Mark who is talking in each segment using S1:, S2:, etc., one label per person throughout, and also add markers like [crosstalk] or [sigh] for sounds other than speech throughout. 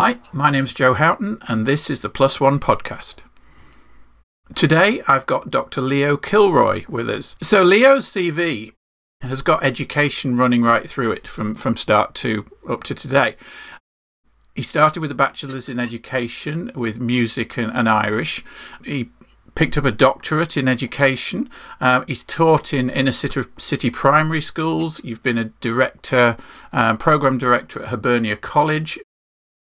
S1: Hi, my name's Joe Houghton, and this is the Plus One podcast. Today, I've got Dr. Leo Kilroy with us. So, Leo's CV has got education running right through it from, from start to up to today. He started with a bachelor's in education with music and, and Irish. He picked up a doctorate in education. Uh, he's taught in inner city, city primary schools. You've been a director, uh, program director at Hibernia College.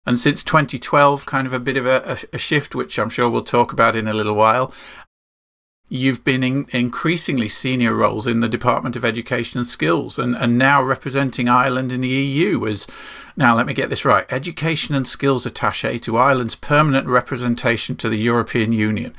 S1: And since 2012, kind of a bit of a, a, shift, which I'm sure we'll talk about in a little while. You've been in increasingly senior roles in the Department of Education and Skills and, and now representing Ireland in the EU as, now let me get this right, Education and Skills Attaché to Ireland's permanent representation to the European Union.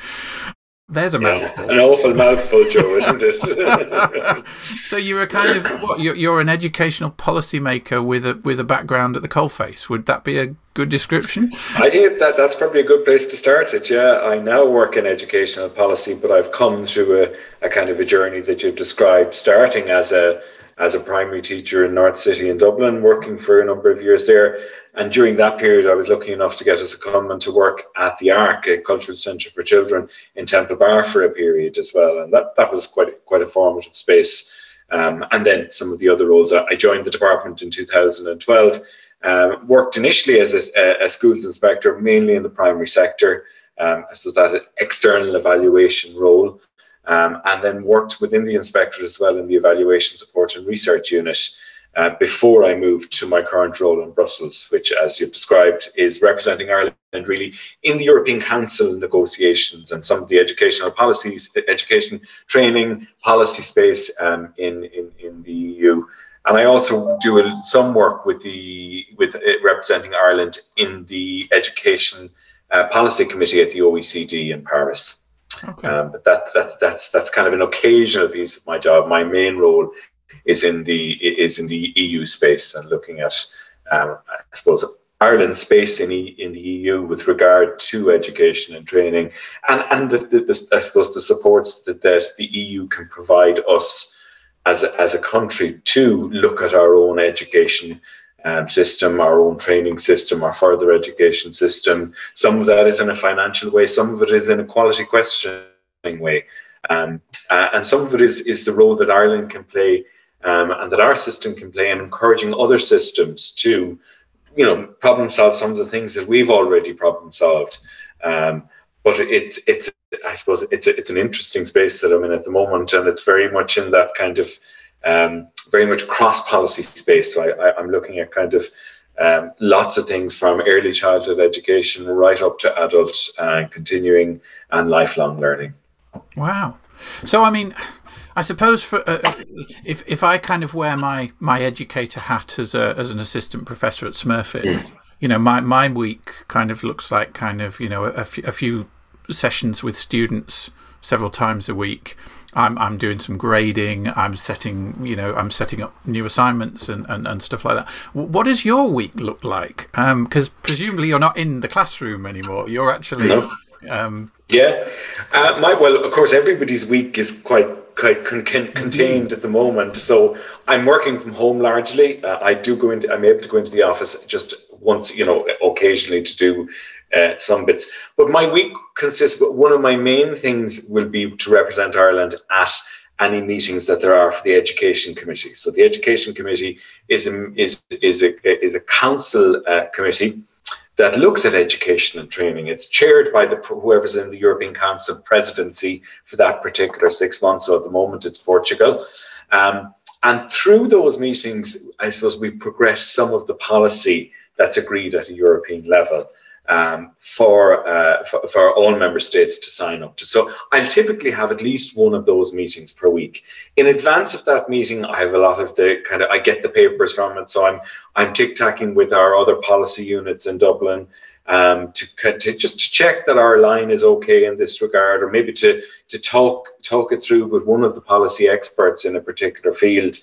S1: There's a mouthful.
S2: Yeah, an awful mouthful, Joe, isn't it? [laughs]
S1: so you're a kind of what? You're, you're an educational policymaker with a with a background at the coalface. Would that be a good description?
S2: I think that that's probably a good place to start it. Yeah, I now work in educational policy, but I've come through a, a kind of a journey that you've described, starting as a as a primary teacher in North City in Dublin, working for a number of years there. And during that period, I was lucky enough to get a secondment to work at the Ark, a cultural centre for children in Temple Bar for a period as well. And that, that was quite, quite a formative space. Um, and then some of the other roles. I joined the department in 2012, um, worked initially as a, a, schools inspector, mainly in the primary sector. Um, I suppose that external evaluation role um, and then worked within the inspectorate as well in the evaluation support and research unit uh, before I moved to my current role in Brussels, which, as you've described, is representing Ireland really in the European Council negotiations and some of the educational policies, education training policy space um, in, in, in the EU. And I also do some work with the with uh, representing Ireland in the Education uh, Policy Committee at the OECD in Paris. Okay. Um, but that, that's that's that's kind of an occasional piece of my job. My main role is in the is in the EU space and looking at, um, I suppose, Ireland's space in, e, in the EU with regard to education and training, and and the, the, the, I suppose the supports that, that the EU can provide us as a, as a country to look at our own education um, system, our own training system, our further education system. Some of that is in a financial way, some of it is in a quality questioning way. Um, uh, and some of it is, is the role that Ireland can play um, and that our system can play in encouraging other systems to, you know, problem solve some of the things that we've already problem solved. Um, but it's it's I suppose it's a, it's an interesting space that I'm in at the moment, and it's very much in that kind of um, very much cross policy space. So I, am looking at kind of um, lots of things from early childhood education right up to adult and continuing and lifelong learning.
S1: Wow. So, I mean, I suppose for uh, uh, if if I kind of wear my my educator hat as a as an assistant professor at Smurfit, mm. you know, my my week kind of looks like kind of you know a, a few sessions with students several times a week. I'm I'm doing some grading. I'm setting you know I'm setting up new assignments and, and, and stuff like that. What does your week look like? Because um, presumably you're not in the classroom anymore. You're actually.
S2: No. Um, yeah, uh, my well, of course, everybody's week is quite quite con- con- contained at the moment. So I'm working from home largely. Uh, I do go into. I'm able to go into the office just once, you know, occasionally to do uh, some bits. But my week consists, but one of my main things will be to represent Ireland at any meetings that there are for the education committee. So the education committee is a, is is a is a council uh, committee that looks at education and training. It's chaired by the whoever's in the European Council presidency for that particular six months. So at the moment, it's Portugal. Um, and through those meetings, I suppose we progress some of the policy that's agreed at a European level um, for, uh, for, for all member states to sign up to. So I'll typically have at least one of those meetings per week. In advance of that meeting, I have a lot of the kind of I get the papers from it, so I'm I'm tic tacking with our other policy units in Dublin. Um, to, to just to check that our line is okay in this regard, or maybe to to talk talk it through with one of the policy experts in a particular field.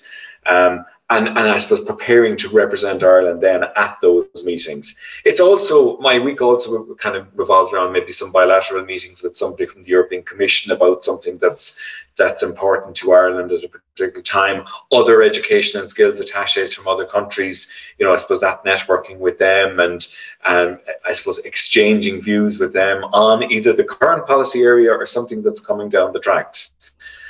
S2: Um, and, and I suppose preparing to represent Ireland then at those meetings. It's also my week also kind of revolves around maybe some bilateral meetings with somebody from the European Commission about something that's that's important to Ireland at a particular time. Other education and skills attaches from other countries, you know, I suppose that networking with them and um, I suppose exchanging views with them on either the current policy area or something that's coming down the tracks.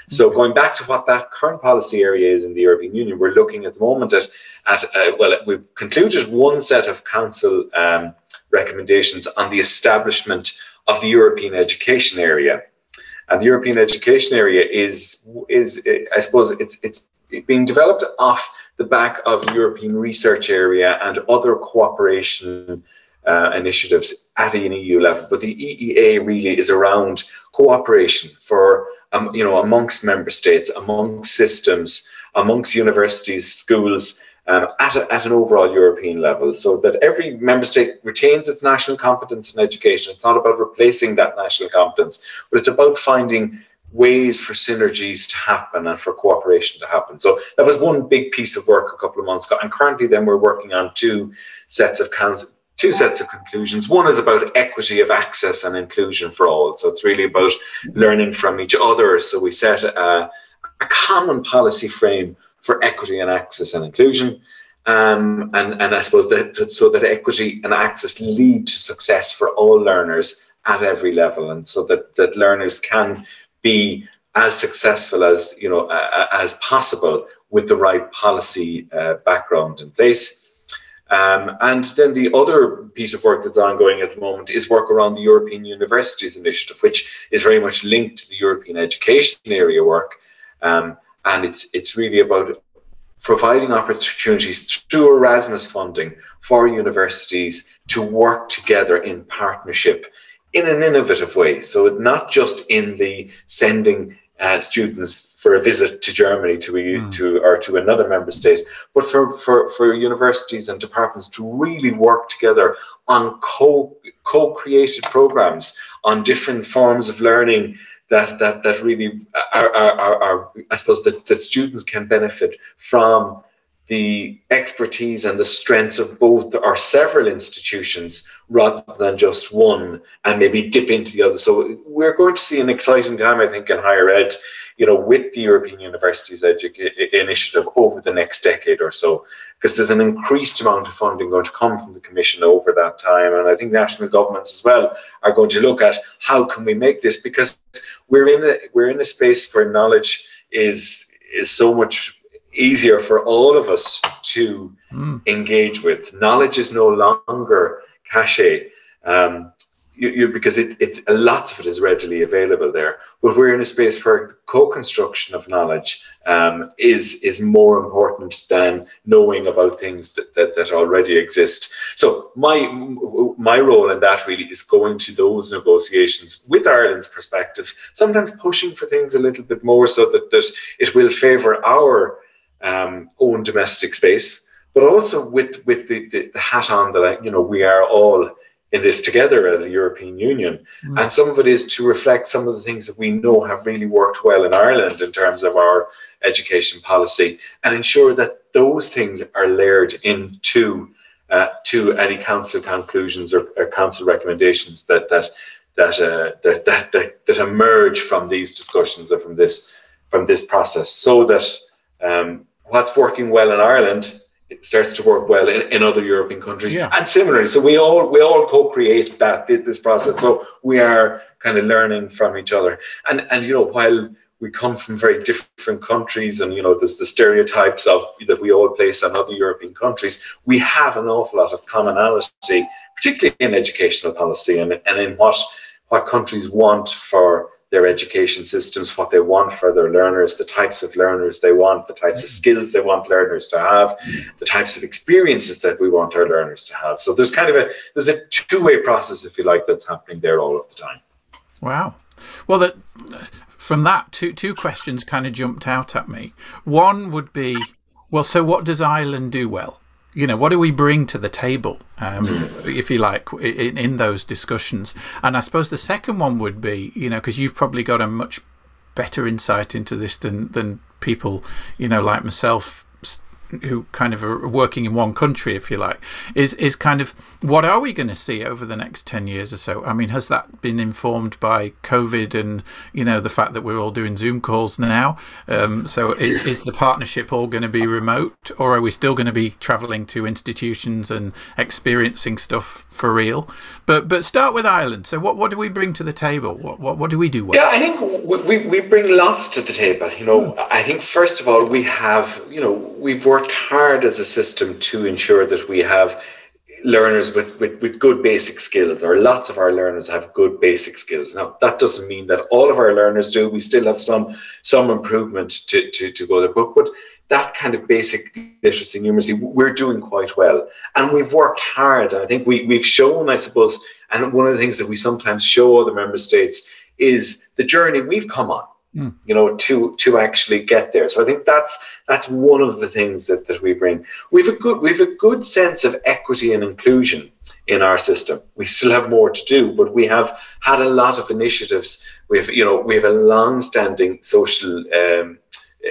S2: So going back to what that current policy area is in the European Union, we're looking at the moment at, at uh, well, we've concluded one set of council um, recommendations on the establishment of the European education area. And the European education area is, is I suppose, it's, it's being developed off the back of European research area and other cooperation uh, initiatives at an EU level. But the EEA really is around cooperation for um, you know, amongst member states, amongst systems, amongst universities, schools, um, at, a, at an overall European level, so that every member state retains its national competence in education. It's not about replacing that national competence, but it's about finding ways for synergies to happen and for cooperation to happen. So that was one big piece of work a couple of months ago. And currently, then we're working on two sets of council, two sets of conclusions. One is about equity of access and inclusion for all. So it's really about learning from each other. So we set a, a common policy frame for equity and access and inclusion. Um, and, and I suppose that so that equity and access lead to success for all learners at every level, and so that, that learners can be as successful as you know uh, as possible with the right policy uh, background in place. Um, and then the other piece of work that's ongoing at the moment is work around the European Universities Initiative, which is very much linked to the European education area work. Um, and it's it's really about providing opportunities through Erasmus funding for universities to work together in partnership in an innovative way. So not just in the sending uh, students for a visit to Germany to a, mm. to or to another member state, but for, for, for universities and departments to really work together on co co-created programs on different forms of learning that that that really are, are, are, are I suppose that, that students can benefit from the expertise and the strengths of both or several institutions rather than just one and maybe dip into the other. So we're going to see an exciting time, I think, in higher ed, you know, with the European Universities Edu- Initiative over the next decade or so, because there's an increased amount of funding going to come from the Commission over that time. And I think national governments as well are going to look at how can we make this because we're in a, we're in a space where knowledge is is so much easier for all of us to mm. engage with. Knowledge is no longer cachet. Um, you, you, because it, it lots of it is readily available there. But we're in a space where co-construction of knowledge um, is is more important than knowing about things that, that, that already exist. So my my role in that really is going to those negotiations with Ireland's perspective, sometimes pushing for things a little bit more so that, that it will favour our um, own domestic space, but also with with the, the, the, hat on that I, you know we are all in this together as a European Union, mm. and some of it is to reflect some of the things that we know have really worked well in Ireland in terms of our education policy, and ensure that those things are layered into uh, to any council conclusions or, or council recommendations that that that, uh, that that that that emerge from these discussions or from this from this process, so that um, what's working well in Ireland it starts to work well in, in other European countries. Yeah. And similarly, so we all we all co-create that this process. So we are kind of learning from each other. And and you know, while we come from very different countries and you know there's the stereotypes of that we all place on other European countries, we have an awful lot of commonality, particularly in educational policy and, and in what what countries want for their education systems, what they want for their learners, the types of learners they want, the types of skills they want learners to have, the types of experiences that we want our learners to have. So there's kind of a there's a two-way process, if you like, that's happening there all of the time.
S1: Wow. Well, that from that, two two questions kind of jumped out at me. One would be, well, so what does Ireland do well? You know, what do we bring to the table, um, mm. if you like, in, in those discussions? And I suppose the second one would be, you know, because you've probably got a much better insight into this than, than people, you know, like myself who kind of are working in one country, if you like, is is kind of what are we going to see over the next ten years or so? I mean, has that been informed by COVID and you know the fact that we're all doing Zoom calls now? Um, so is is the partnership all going to be remote, or are we still going to be travelling to institutions and experiencing stuff for real? But but start with Ireland. So what what do we bring to the table? What what, what do we do well?
S2: Yeah, I think we, we bring lots to the table. You know, hmm. I think first of all we have you know we've worked hard as a system to ensure that we have learners with, with, with good basic skills, or lots of our learners have good basic skills. Now, that doesn't mean that all of our learners do. We still have some some improvement to, to, to go there. But, but that kind of basic literacy numeracy, we're doing quite well. And we've worked hard. And I think we, we've shown, I suppose, and one of the things that we sometimes show other member states is the journey we've come on mm. you know, to to actually get there. So I think that's that's one of the things that, that we bring. We've a good we've a good sense of equity and inclusion in our system. We still have more to do, but we have had a lot of initiatives. We have you know we have a long-standing social. Um,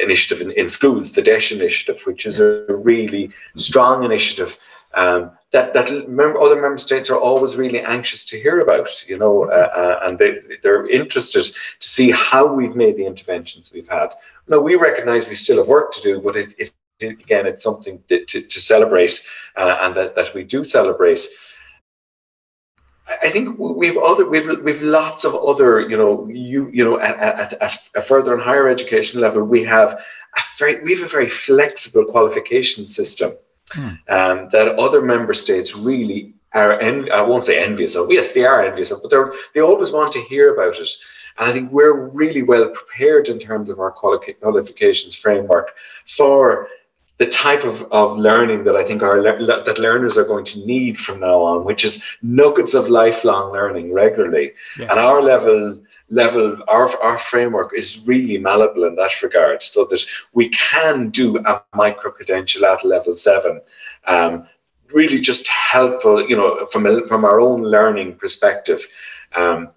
S2: initiative in, in schools, the DEIS initiative, which is a really strong initiative um, that that other member states are always really anxious to hear about, you know, uh, uh, and they they're interested to see how we've made the interventions we've had. Now we recognise we still have work to do, but it, it again it's something to, to, to celebrate, uh, and that, that we do celebrate. I think we've other we've we've lots of other you know you you know at, at, at a further and higher education level we have a very we have a very flexible qualification system hmm. um, that other member states really are, en- I won't say envious of. Yes, they are envious of, but they they always want to hear about it. And I think we're really well prepared in terms of our qualifications framework for the type of, of learning that I think our that learners are going to need from now on, which is nuggets of lifelong learning regularly. Yes. And our level level our, our framework is really malleable in that regard so that we can do a micro credential at level seven um, really just help uh, you know from a, from our own learning perspective um,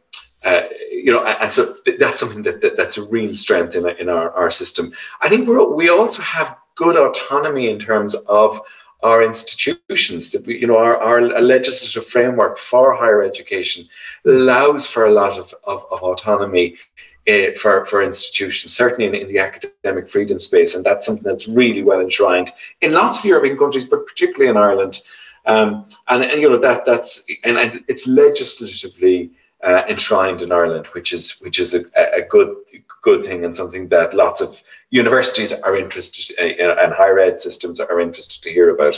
S2: uh, you know, and so that's something that, that, that's a real strength in, in our, our system. I think we we also have good autonomy in terms of our institutions. that we, You know, our, our legislative framework for higher education allows for a lot of, of, of autonomy uh, for, for institutions, certainly in, in, the academic freedom space. And that's something that's really well enshrined in lots of European countries, but particularly in Ireland. Um, and, and, you know, that that's, and, and it's legislatively uh, enshrined in Ireland, which is which is a, a, good good thing and something that lots of universities are interested in, uh, and higher ed systems are interested to hear about.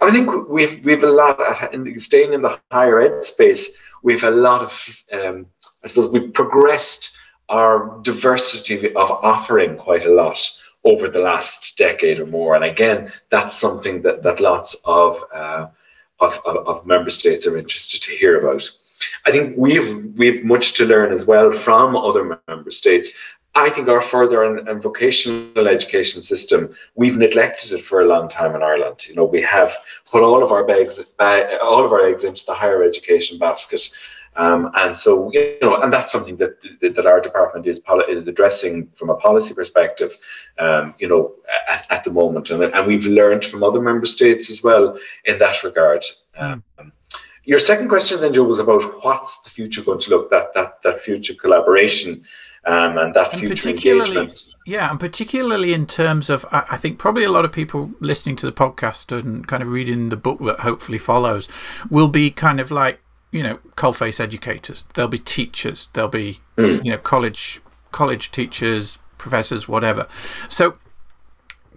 S2: And I think we've we've a lot in staying in the higher ed space. We've a lot of um, I suppose we've progressed our diversity of offering quite a lot over the last decade or more. And again, that's something that that lots of uh, of, of, of member states are interested to hear about. I think we've we've much to learn as well from other member states. I think our further and, and, vocational education system, we've neglected it for a long time in Ireland. You know, we have put all of our bags, all of our eggs into the higher education basket. Um, and so, you know, and that's something that that our department is, is addressing from a policy perspective, um, you know, at, at, the moment. And, and we've learned from other member states as well in that regard. Um, your second question then, Joe, was about what's the future going to look that that that future collaboration um, and that and future engagement.
S1: Yeah, and particularly in terms of, I, I think probably a lot of people listening to the podcast and kind of reading the book that hopefully follows will be kind of like you know coalface educators. They'll be teachers. They'll be mm. you know college college teachers, professors, whatever. So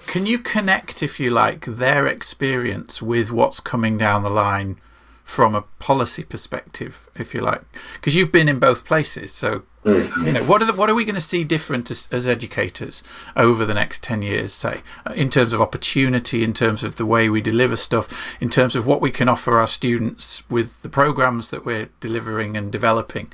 S1: can you connect, if you like, their experience with what's coming down the line from a policy perspective, if you like, because you've been in both places. So, you know, what are the, what are we going to see different as, as educators over the next ten years? Say, uh, in terms of opportunity, in terms of the way we deliver stuff, in terms of what we can offer our students with the programs that we're delivering and developing.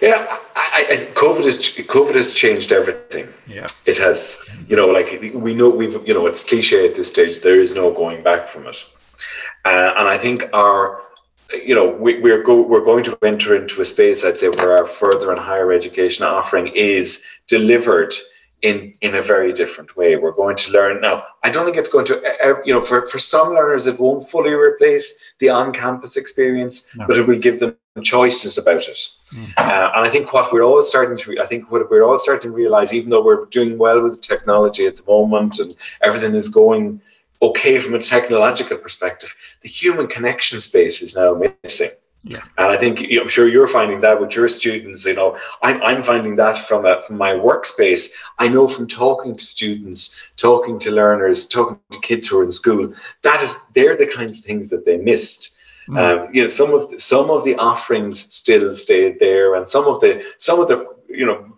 S2: Yeah, I, I, COVID has COVID has changed everything.
S1: Yeah,
S2: it has. You know, like we know we've you know it's cliche at this stage. There is no going back from it. Uh, and I think our, you know, we, we're go, we're going to enter into a space, I'd say, where our further and higher education offering is delivered in in a very different way. We're going to learn now. I don't think it's going to, you know, for for some learners, it won't fully replace the on-campus experience, no. but it will give them choices about it. Mm. Uh, and I think what we're all starting to, I think what we're all starting to realize, even though we're doing well with technology at the moment and everything is going okay from a technological perspective, the human connection space is now missing.
S1: Yeah.
S2: And I think I'm sure you're finding that with your students. You know, I'm, I'm finding that from a, from my workspace. I know from talking to students, talking to learners, talking to kids who are in school, that is they're the kinds of things that they missed. Mm. Um, you know, some of the, some of the offerings still stayed there, and some of the some of the you know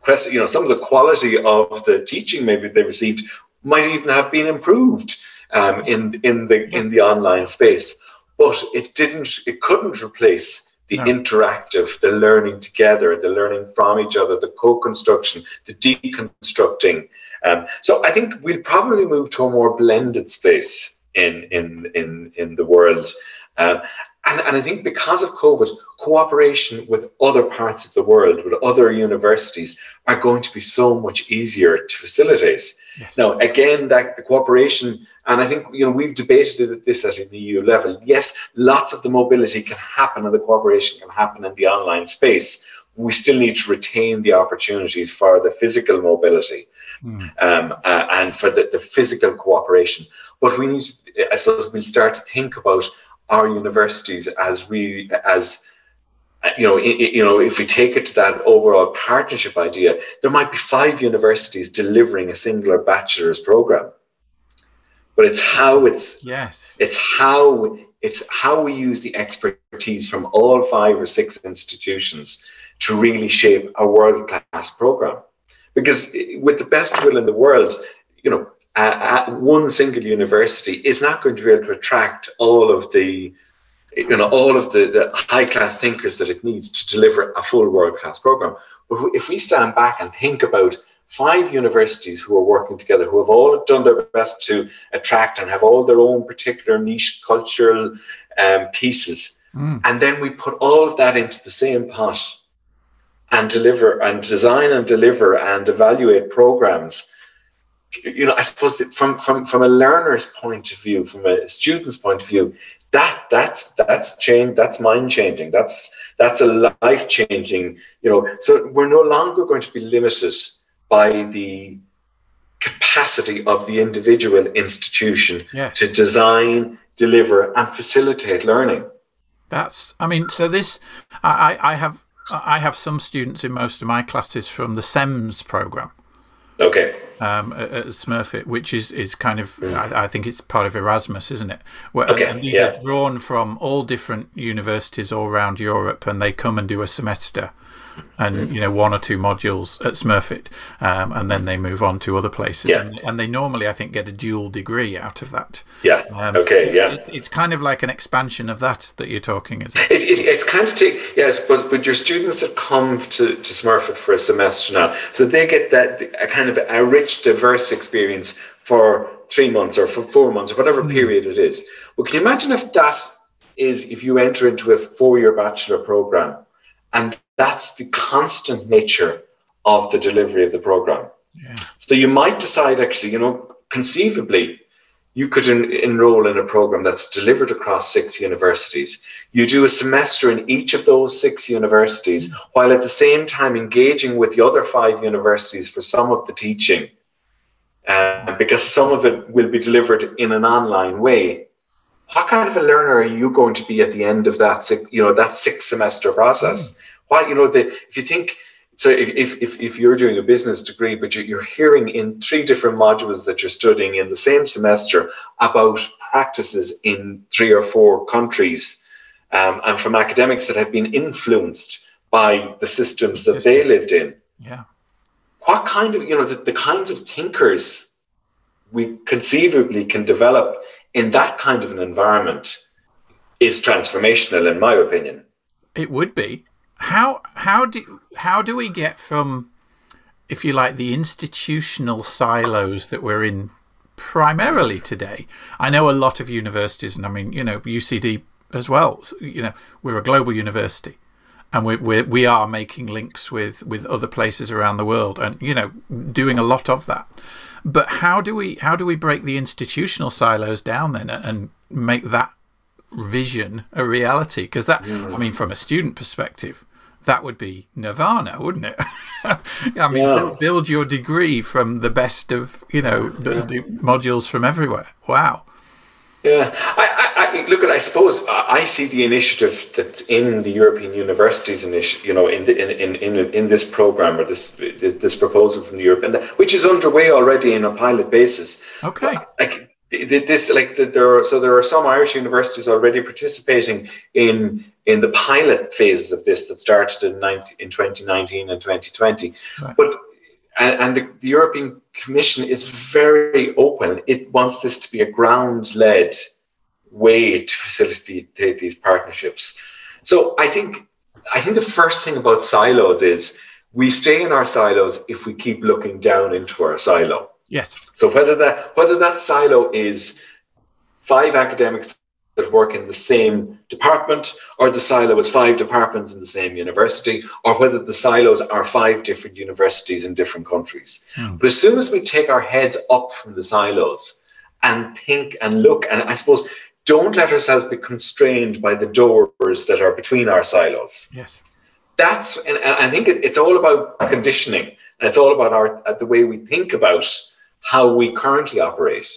S2: question, you know, some of the quality of the teaching maybe they received might even have been improved um, in in the in the online space. But it didn't it couldn't replace the no. interactive the learning together the learning from each other the co-construction the deconstructing. Um, so i think we'll probably move to a more blended space in in in in the world. Um, and, and I think because of COVID, cooperation with other parts of the world, with other universities, are going to be so much easier to facilitate. Yes. Now, again, that the cooperation and I think you know we've debated this at an EU level. Yes, lots of the mobility can happen and the cooperation can happen in the online space. We still need to retain the opportunities for the physical mobility mm. um, uh, and for the, the physical cooperation. But we need, to, I suppose, we'll start to think about our universities as we as you know, it, you know, if we take it to that overall partnership idea, there might be five universities delivering a singular bachelor's program. But it's how it's
S1: yes.
S2: it's how it's how we use the expertise from all five or six institutions to really shape a world class program. Because with the best will in the world you know uh, one single university is not going to be able to attract all of the you know all of the, the high class thinkers that it needs to deliver a full world class program but if we stand back and think about five universities who are working together, who have all done their best to attract and have all their own particular niche cultural um, pieces. Mm. And then we put all of that into the same pot and deliver and design and deliver and evaluate programs. You know, I suppose from, from, from a learner's point of view, from a student's point of view, that that's that's change that's mind changing that's that's a life changing you know so we're no longer going to be limited by the capacity of the individual institution yes. to design, deliver, and facilitate learning.
S1: That's, I mean, so this, I, I have, I have some students in most of my classes from the CEMS program.
S2: Okay.
S1: Um, at Smurfit, which is, is kind of, mm. I, I, think it's part of Erasmus, isn't it?
S2: Where, okay.
S1: And these
S2: yeah.
S1: are drawn from all different universities all around Europe, and they come and do a semester and you know one or two modules at Smurfit, um, and then they move on to other places.
S2: Yeah.
S1: And, and, they normally, I think, get a dual degree out of that.
S2: Yeah. Um, okay. Yeah.
S1: It, it's kind of like an expansion of that that you're talking, is
S2: it? it, it it's kind of take yes, but but your students that come to to Smurfit for a semester now, so they get that a kind of a rich, diverse experience for three months or for four months or whatever mm. period it is. Well, can you imagine if that is if you enter into a four-year bachelor program and that's the constant nature of the delivery of the program.
S1: Yeah.
S2: So you might decide, actually, you know, conceivably, you could en- enroll in a program that's delivered across six universities. You do a semester in each of those six universities, mm-hmm. while at the same time engaging with the other five universities for some of the teaching, uh, because some of it will be delivered in an online way. What kind of a learner are you going to be at the end of that, six, you know, that six semester process? Mm why you know the if you think so if, if, if you're doing a business degree but you're hearing in three different modules that you're studying in the same semester about practices in three or four countries um, and from academics that have been influenced by the systems that they lived in.
S1: Yeah.
S2: What kind of you know the, the kinds of thinkers we conceivably can develop in that kind of an environment is transformational in my opinion.
S1: It would be how how do how do we get from, if you like, the institutional silos that we're in primarily today? I know a lot of universities, and I mean, you know, UCD as well. You know, we're a global university, and we we we are making links with with other places around the world, and you know, doing a lot of that. But how do we how do we break the institutional silos down then and make that vision a reality? Because that, I mean, from a student perspective, that would be nirvana, wouldn't it? [laughs] I mean, yeah. build, build, your degree from the best of you know the, the modules from everywhere. Wow.
S2: Yeah, I, I, I, look at. I suppose I see the initiative that's in the European universities initiative. You know, in the, in, in in this program or this this proposal from the European, which is underway already in a pilot basis.
S1: Okay.
S2: Like this, like there are so there are some Irish universities already participating in in the pilot phases of this that started in 19, in 2019 and 2020. Right. But and, and the, the, European Commission is very open. It wants this to be a ground led way to facilitate these partnerships. So I think I think the first thing about silos is we stay in our silos if we keep looking down into our silo.
S1: Yes.
S2: So whether that whether that silo is five academics that work in the same department, or the silo is five departments in the same university, or whether the silos are five different universities in different countries. Mm. But as soon as we take our heads up from the silos and think and look, and I suppose don't let ourselves be constrained by the doors that are between our silos.
S1: Yes.
S2: That's, and I think it's all about conditioning, and it's all about our the way we think about how we currently operate.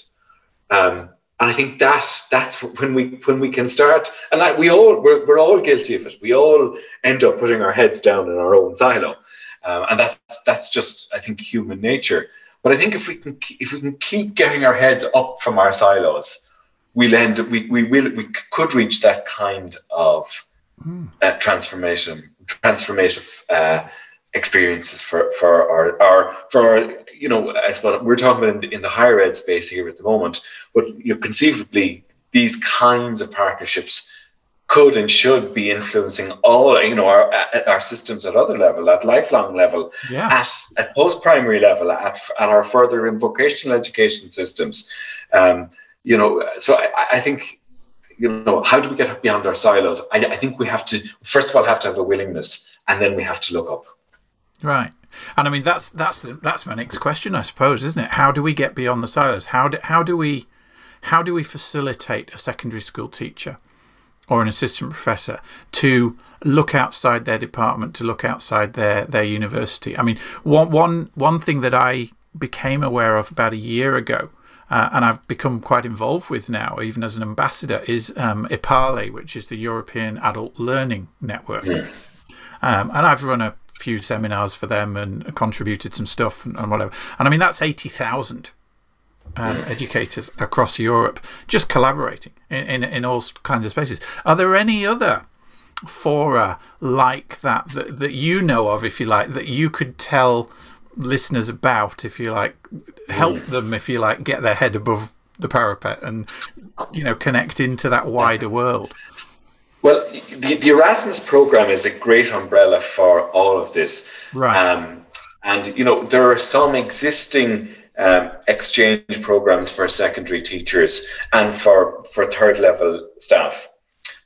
S2: Um, and I think that that's when we when we can start, and like we all we're, we're all guilty of it. We all end up putting our heads down in our own silo, um, and that's that's just I think human nature. But I think if we can if we can keep getting our heads up from our silos, we'll end we we will we could reach that kind of mm. uh, transformation transformative uh, experiences for for our, our for our, you know I suppose we're talking about in the, in the higher ed space here at the moment, but you know, conceivably these kinds of partnerships could and should be influencing all you know our our systems at other level at lifelong level
S1: yeah.
S2: at, at post-primary level at, at our further in vocational education systems. Um, you know so I, I, think you know how do we get beyond our silos? I, I think we have to first of all have to have a willingness and then we have to look up
S1: Right. And I mean that's that's the, that's my next question, I suppose, isn't it? How do we get beyond the silos? How do how do we how do we facilitate a secondary school teacher or an assistant professor to look outside their department, to look outside their their university? I mean, one one one thing that I became aware of about a year ago. Uh, and I've become quite involved with now, even as an ambassador, is um, EPALE, which is the European Adult Learning Network. Um, and I've run a few seminars for them and contributed some stuff and, and whatever. And I mean, that's 80,000 um, educators across Europe just collaborating in, in, in all kinds of spaces. Are there any other fora like that, that that you know of, if you like, that you could tell listeners about, if you like, help them, if you like, get their head above the parapet and, you know, connect into that wider world?
S2: Well, the, the Erasmus program is a great umbrella for all of this.
S1: Right.
S2: Um, and, you know, there are some existing um, exchange programs for secondary teachers and for, for third level staff.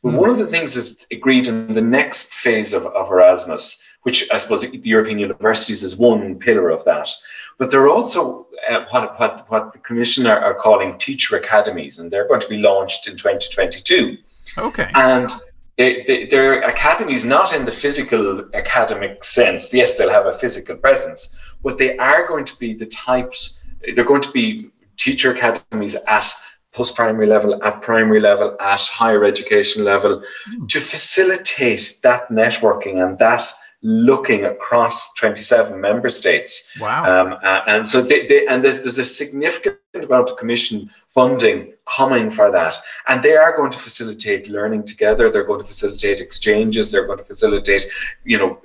S2: But mm. one of the things that's agreed in the next phase of, of Erasmus, which I suppose the European universities is one pillar of that, but there are also uh, what, what, what the Commission are, are calling teacher academies, and they're going to be launched in 2022.
S1: Okay.
S2: And they, they, they're academies not in the physical academic sense. Yes, they'll have a physical presence, but they are going to be the types, they're going to be teacher academies at post primary level, at primary level, at higher education level mm. to facilitate that networking and that looking across 27 member states.
S1: Wow.
S2: Um, uh, and so they, they, and there's, there's a significant amount of commission funding coming for that. And they are going to facilitate learning together. They're going to facilitate exchanges. They're going to facilitate, you know,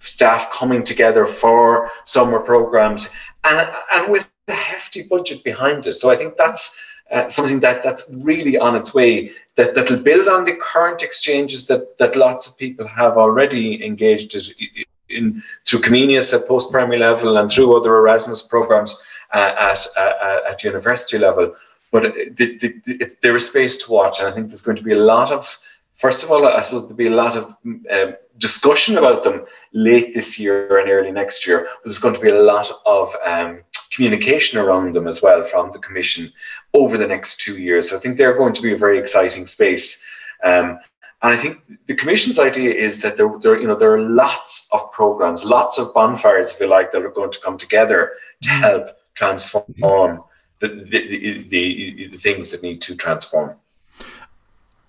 S2: staff coming together for summer programs and, and with a hefty budget behind it. So I think that's uh, something that that's really on its way that that'll build on the current exchanges that that lots of people have already engaged in, in through Comenius at post primary level and through other Erasmus programs uh, at uh, at university level. But the, the, the, there is space to watch, and I think there's going to be a lot of first of all, I suppose there'll be a lot of uh, discussion about them late this year and early next year, but there's going to be a lot of um, communication around them as well from the Commission over the next two years. So I think they're going to be a very exciting space. Um, and I think the Commission's idea is that there, there, you know, there are lots of programs, lots of bonfires, if you like, that are going to come together to mm. help transform the, the, the, the things that need to transform.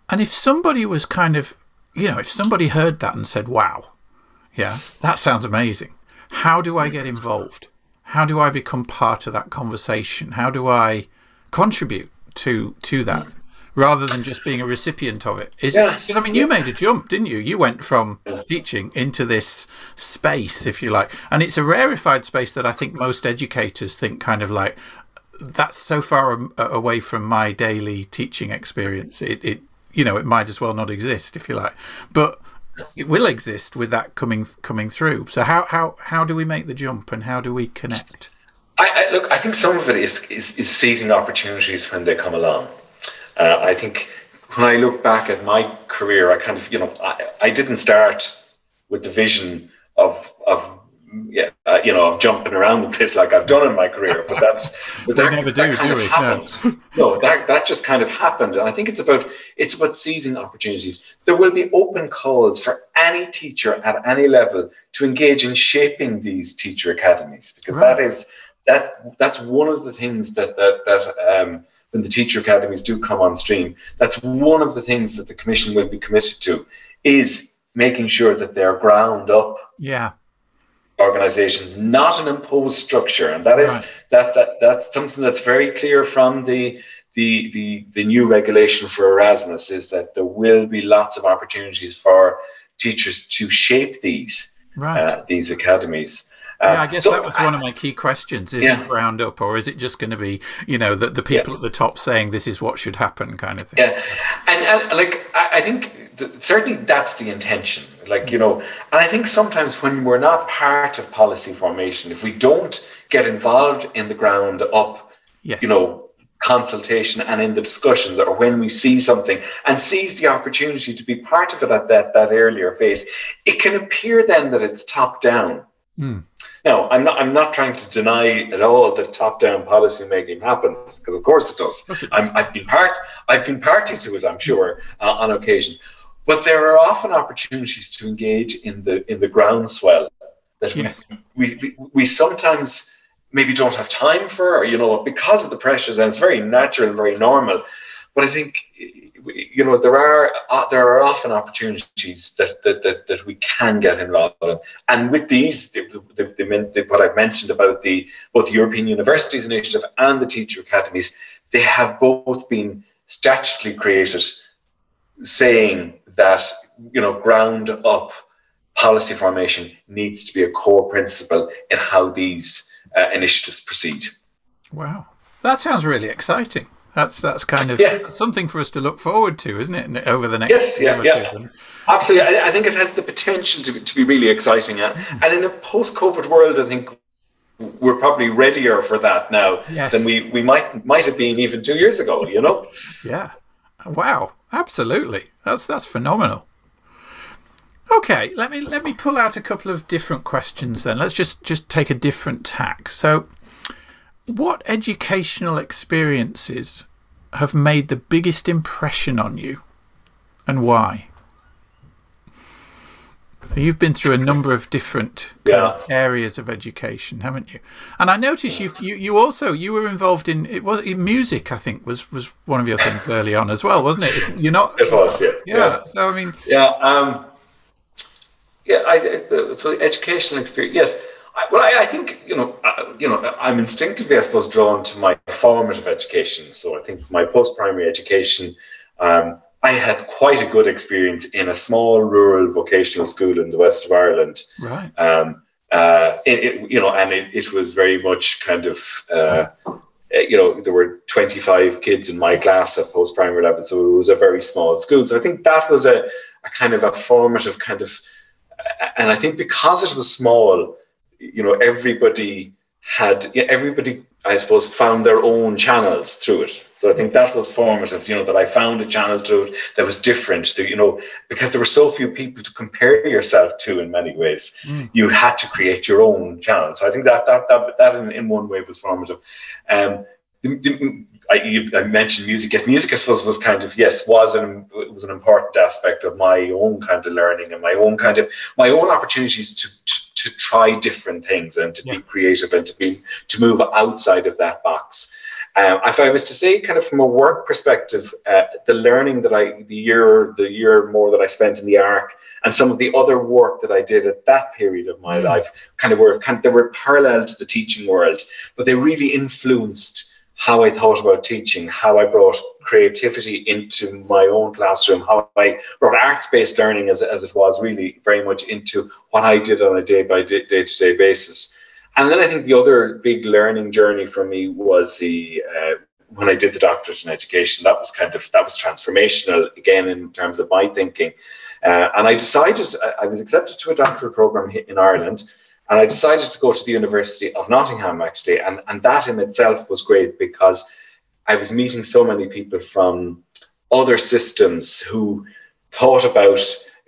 S1: And if somebody was kind of, you know, if somebody heard that and said, wow, yeah, that sounds amazing. How do I get involved? How do I become part of that conversation? How do I contribute to, to that? rather than just being a recipient of it. Is yeah. Because, I mean, you made a jump, didn't you? You went from teaching into this space, if you like. And it's a rarefied space that I think most educators think kind of like, that's so far away from my daily teaching experience. It, it, you know, it might as well not exist, if you like. But it will exist with that coming coming through. So how how how do we make the jump and how do we connect?
S2: I, I look. I think some of it is, is is seizing opportunities when they come along. Uh, I think when I look back at my career, I kind of, you know, I, I didn't start with the vision of of yeah, uh, you know, of jumping around the place like I've done in my career. But that's [laughs] but that,
S1: never do,
S2: kind
S1: do
S2: of happened. Yeah. no, that that just kind of happened, and I think it's about it's about seizing opportunities. There will be open calls for any teacher at any level to engage in shaping these teacher academies because right. that is that that's one of the things that that that um, when the teacher academies do come on stream, that's one of the things that the commission will be committed to is making sure that they're ground up
S1: yeah
S2: organizations not an imposed structure and that is right. that that that's something that's very clear from the the the the new regulation for Erasmus is that there will be lots of opportunities for teachers to shape these
S1: right. uh,
S2: these academies
S1: yeah, I um, guess so, that was one of my key questions. Is yeah. it ground up, or is it just going to be, you know, the, the people yeah. at the top saying this is what should happen, kind of thing?
S2: Yeah, and, and like I think th- certainly that's the intention. Like you know, and I think sometimes when we're not part of policy formation, if we don't get involved in the ground up,
S1: yes.
S2: you know, consultation and in the discussions or when we see something and seize the opportunity to be part of it at that, that earlier phase, it can appear then that it's top down.
S1: Mm.
S2: Now, I'm not. I'm not trying to deny at all that top-down policy making happens, because of course it does. i have been part. I've been party to it. I'm sure uh, on occasion, but there are often opportunities to engage in the in the groundswell that
S1: yes.
S2: we, we we sometimes maybe don't have time for, or you know, because of the pressures, and it's very natural and very normal. But I think you know there are uh, there are often opportunities that, that that, that we can get involved in, and with these, the, the, the, what I've mentioned about the both the European Universities Initiative and the teacher academies, they have both been statutorily created, saying that you know ground up policy formation needs to be a core principle in how these uh, initiatives proceed.
S1: Wow, that sounds really exciting. That's that's kind of
S2: yeah.
S1: something for us to look forward to, isn't it? Over the next
S2: yes, yeah, yeah. absolutely. I, I, think it has the potential to be, to be really exciting, yeah. Mm. and in a post-COVID world, I think we're probably readier for that now
S1: yes.
S2: than we, we might might have been even two years ago. You know?
S1: yeah. Wow. Absolutely. That's that's phenomenal. Okay, let me let me pull out a couple of different questions then. Let's just just take a different tack. So what educational experiences have made the biggest impression on you and why? So you've been through a number of different
S2: yeah.
S1: areas of education, haven't you? And I noticed you, you, you also you were involved in it was in music. I think was was one of your things early on as well, wasn't it? You're not.
S2: It was, yeah.
S1: Yeah. yeah. So I mean.
S2: Yeah. Um. Yeah. I so educational experience. Yes. Well, I, I, think you know, uh, you know, I'm instinctively, I suppose, drawn to my formative education. So I think my post-primary education, um, I had quite a good experience in a small rural vocational school in the west of Ireland.
S1: Right.
S2: Um, uh, it, it, you know, and it, it was very much kind of, uh, you know, there were 25 kids in my class at post-primary level, so it was a very small school. So I think that was a, a kind of a formative kind of, and I think because it was small, you know everybody had everybody I suppose, found their own channels through it. So I think that was formative, you know, that I found a channel through it that was different, to, you know, because there were so few people to compare yourself to in many ways. Mm. You had to create your own channel. So I think that that that, that in, in one way was formative. Um, the, the, I, you, I, mentioned music. Yes, music, I suppose, was kind of yes, was an was an important aspect of my own kind of learning and my own kind of my own opportunities to to, to try different things and to yeah. be creative and to be to move outside of that box. Um, if I was to say, kind of from a work perspective, uh, the learning that I, the year, the year more that I spent in the Ark, and some of the other work that I did at that period of my mm. life, kind of were kind of, they were parallel to the teaching world, but they really influenced how I thought about teaching, how I brought creativity into my own classroom, how I brought arts based learning as, as it was really very much into what I did on a day by day to day basis. And then I think the other big learning journey for me was the uh, when I did the doctorate in education. That was kind of that was transformational again in terms of my thinking. Uh, and I decided I was accepted to a doctoral program in Ireland and I decided to go to the University of Nottingham actually, and, and that in itself was great because I was meeting so many people from other systems who thought about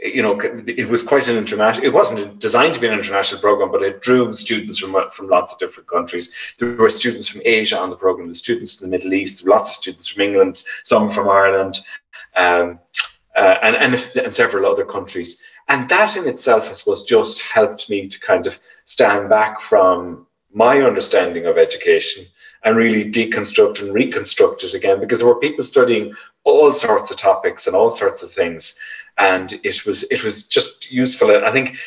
S2: you know, it was quite an international. It wasn't designed to be an international program, but it drew students from from lots of different countries. There were students from Asia on the program, the students from the Middle East, lots of students from England, some from Ireland, um, uh, and, and and several other countries. And that in itself, I suppose, just helped me to kind of stand back from my understanding of education and really deconstruct and reconstruct it again because there were people studying all sorts of topics and all sorts of things and it was it was just useful i think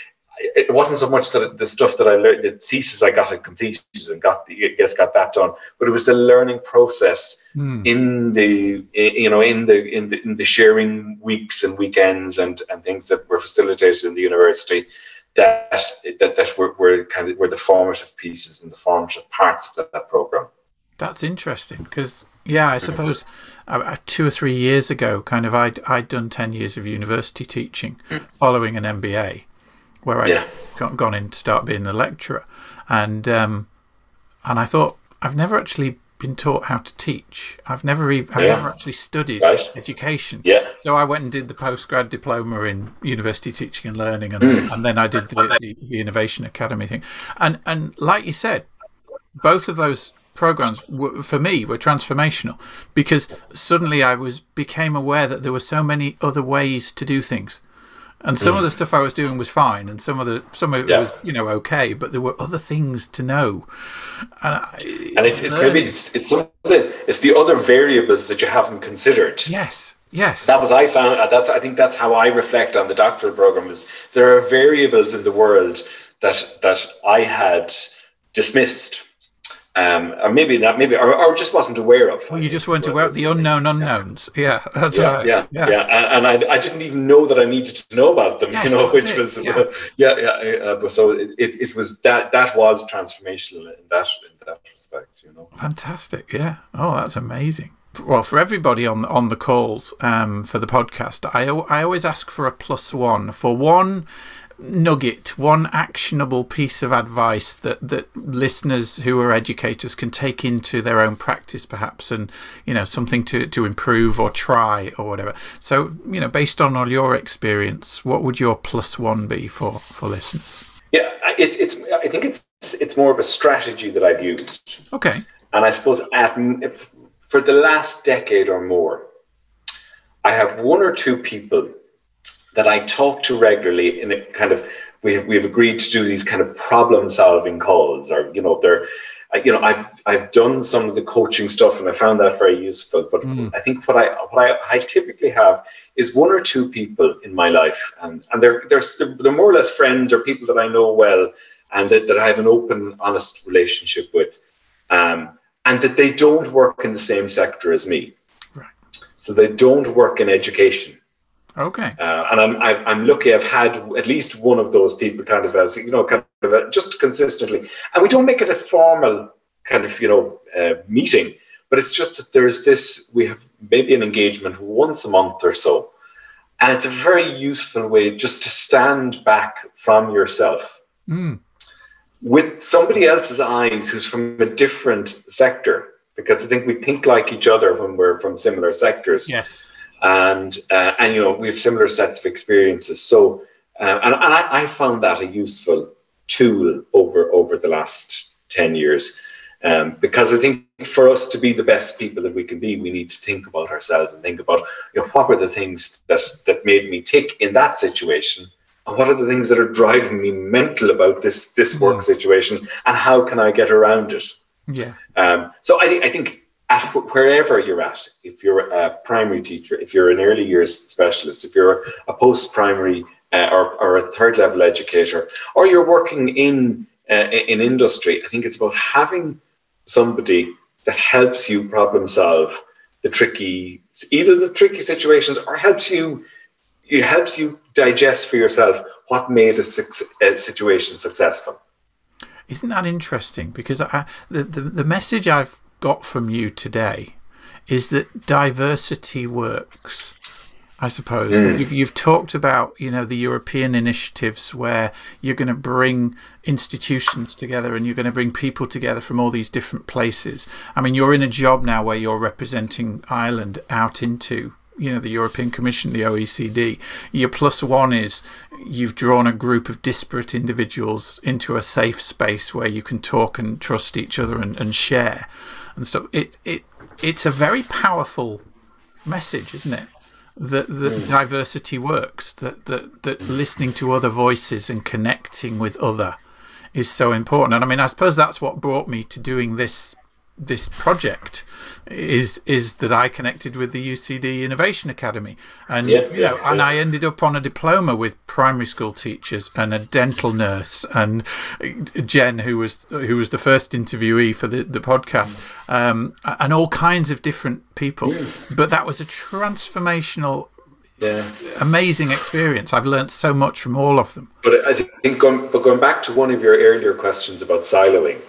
S2: it wasn't so much that the stuff that I learned, the thesis I got it completed and got the, yes got that done, but it was the learning process mm. in the you know in the in the in the sharing weeks and weekends and and things that were facilitated in the university that that, that were, were kind of were the formative pieces and the formative parts of that, that program.
S1: That's interesting because yeah, I suppose uh, two or three years ago, kind of I'd I'd done ten years of university teaching, hmm. following an MBA where I'd yeah. gone in to start being a lecturer. And, um, and I thought, I've never actually been taught how to teach. I've never even, I've yeah. never actually studied education.
S2: Yeah.
S1: So I went and did the postgrad diploma in university teaching and learning, and, mm. and then I did the, the, the, Innovation Academy thing. And and like you said, both of those programs were, for me were transformational because suddenly I was became aware that there were so many other ways to do things. And some mm. of the stuff I was doing was fine, and some of the some of it yeah. was you know okay, but there were other things to know.
S2: And, I, and it, it's maybe it's it's some the it's the other variables that you haven't considered.
S1: Yes, yes.
S2: That was I found. Uh, that's I think that's how I reflect on the doctoral program. Is there are variables in the world that that I had dismissed um, or maybe not, maybe, or, or just wasn't aware of.
S1: Well, you just weren't aware of the unknown unknowns. Yeah, [laughs] that's
S2: yeah,
S1: right.
S2: Yeah, yeah, yeah. And, I, I didn't even know that I needed to know about them. Yes, you know, which was, [laughs] yeah, yeah, yeah. Uh, so it, it, it was that that was transformational in that in that respect. You know,
S1: fantastic. Yeah. Oh, that's amazing well, for everybody on on the calls um, for the podcast, I I always ask for a plus one for one nugget, one actionable piece of advice that, that listeners who are educators can take into their own practice, perhaps, and you know something to, to improve or try or whatever. So, you know, based on all your experience, what would your plus one be for for listeners?
S2: Yeah, it, it's. I think it's it's more of a strategy that I've used.
S1: Okay.
S2: And I suppose at for the last decade or more, I have one or two people that I talk to regularly in a kind of we have, we've agreed to do these kind of problem solving calls or you know they're you know I've I've done some of the coaching stuff and I found that very useful but mm. I think what I what I, I typically have is one or two people in my life and and they're they're they're more or less friends or people that I know well and that, that I have an open honest relationship with um, and that they don't work in the same sector as me right. so they don't work in education
S1: Okay.
S2: Uh, and I'm I'm lucky. I've had at least one of those people kind of as you know kind of a, just consistently, and we don't make it a formal kind of you know uh, meeting, but it's just that there's this we have maybe an engagement once a month or so, and it's a very useful way just to stand back from yourself.
S1: Mm.
S2: with somebody else's eyes who's from a different sector, because I think we think like each other when we're from similar sectors.
S1: Yes.
S2: And uh, and you know we have similar sets of experiences. So uh, and, and I, I found that a useful tool over over the last ten years. Um, because I think for us to be the best people that we can be, we need to think about ourselves and think about you know what were the things that that made me tick in that situation, and what are the things that are driving me mental about this this work mm. situation, and how can I get around it?
S1: Yeah.
S2: Um, so I think I think at wherever you're at, if you're a primary teacher, if you're an early years specialist, if you're a post primary uh, or, or a third level educator, or you're working in uh, in industry, I think it's about having somebody that helps you problem solve the tricky, either the tricky situations or helps you, it helps you digest for yourself what made a, a situation successful.
S1: Isn't that interesting? Because I, the, the, the message I've got from you today is that diversity works. I suppose. Mm. You've, you've talked about, you know, the European initiatives where you're going to bring institutions together and you're going to bring people together from all these different places. I mean, you're in a job now where you're representing Ireland out into, you know, the European Commission, the OECD. Your plus one is you've drawn a group of disparate individuals into a safe space where you can talk and trust each other and, and share. And so it, it, it's a very powerful message, isn't it? that, that mm. diversity works, that, that, that listening to other voices and connecting with other is so important. And I mean, I suppose that's what brought me to doing this this project is is that I connected with the UCD Innovation Academy, and
S2: yeah,
S1: you know, yeah, and I ended up on a diploma with primary school teachers and a dental nurse, and Jen, who was who was the first interviewee for the the podcast, um, and all kinds of different people. But that was a transformational
S2: yeah.
S1: amazing experience. I've learned so much from all of them.
S2: But I think going, but going back to one of your earlier questions about siloing,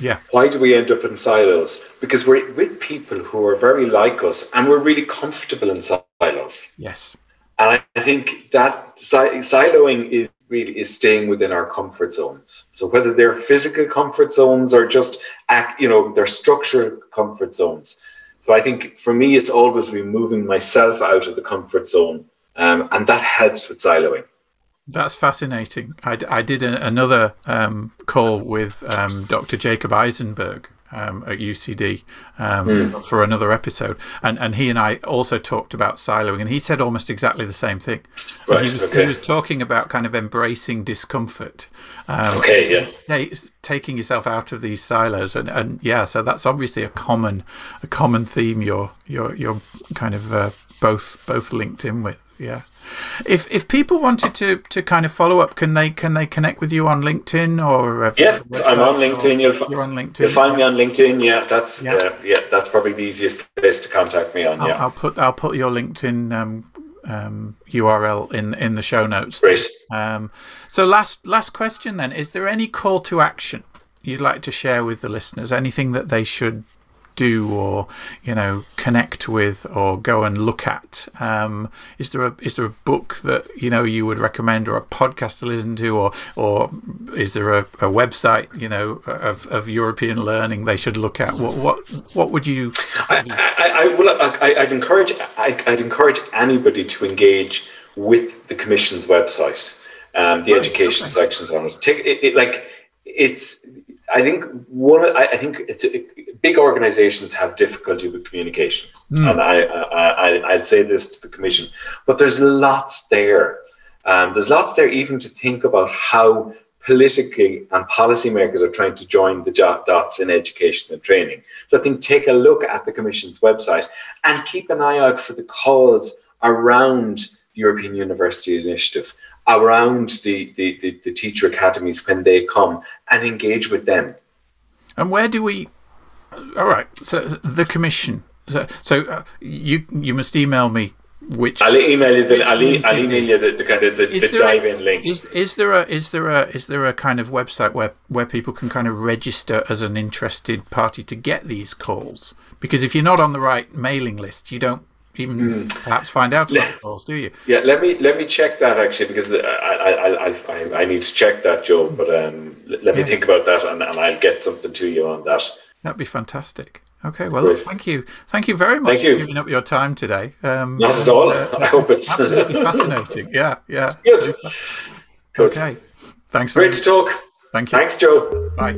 S1: yeah.
S2: Why do we end up in silos? Because we're with people who are very like us and we're really comfortable in silos.
S1: Yes.
S2: And I think that siloing is really is staying within our comfort zones. So whether they're physical comfort zones or just act, you know, they're structural comfort zones. So I think for me, it's always removing myself out of the comfort zone, um, and that helps with siloing.
S1: That's fascinating. I, I did a, another um, call with um, Dr. Jacob Eisenberg um, at UCD mm. for another episode, and and he and I also talked about siloing, and he said almost exactly the same thing.
S2: Right,
S1: he was,
S2: okay.
S1: he was talking about kind of embracing discomfort.
S2: Um, okay, yeah.
S1: Taking yourself out of these silos, and, and yeah, so that's obviously a common a common theme. You're you're you're kind of uh, both both linked in with, yeah. If if people wanted to, to kind of follow up, can they can they connect with you on LinkedIn or?
S2: Yes, I'm on LinkedIn. You'll,
S1: you're on LinkedIn.
S2: You'll find me on LinkedIn. Yeah, that's yeah. Uh, yeah, that's probably the easiest place to contact me on.
S1: I'll,
S2: yeah,
S1: I'll put I'll put your LinkedIn um, um, URL in in the show notes.
S2: Great.
S1: Um, so last last question then: Is there any call to action you'd like to share with the listeners? Anything that they should do or you know connect with or go and look at. Um, is there a is there a book that you know you would recommend or a podcast to listen to or or is there a, a website you know of, of European learning they should look at? What what what would you?
S2: I, I, I will I, I'd encourage I, I'd encourage anybody to engage with the commission's website um, the right, education okay. sections on it. Take it, it like it's I think one. I, I think it's it, big organisations have difficulty with communication, mm. and I, I, I would say this to the commission. But there's lots there. Um, there's lots there even to think about how politically and policymakers are trying to join the dots in education and training. So I think take a look at the Commission's website and keep an eye out for the calls around the European University Initiative around the, the, the, the teacher academies when they come and engage with them.
S1: And where do we? All right. So the commission. So, so uh, you you must email me which
S2: I'll email you the I'll, I'll email you the, the kind of the, the dive in link.
S1: Is, is there a is there a is there a kind of website where where people can kind of register as an interested party to get these calls? Because if you're not on the right mailing list, you don't even mm. perhaps find out about do you?
S2: Yeah, let me let me check that actually because I I, I, I, I need to check that, Joe. But um, let me yeah. think about that, and, and I'll get something to you on that.
S1: That'd be fantastic. Okay, well, look, thank you, thank you very much
S2: for
S1: giving up your time today.
S2: Um, Not at all. Uh, I hope it's [laughs]
S1: absolutely fascinating. [laughs] Yeah, yeah.
S2: Good.
S1: Good. Okay, thanks.
S2: Great to talk.
S1: Thank you.
S2: Thanks, Joe.
S1: Bye.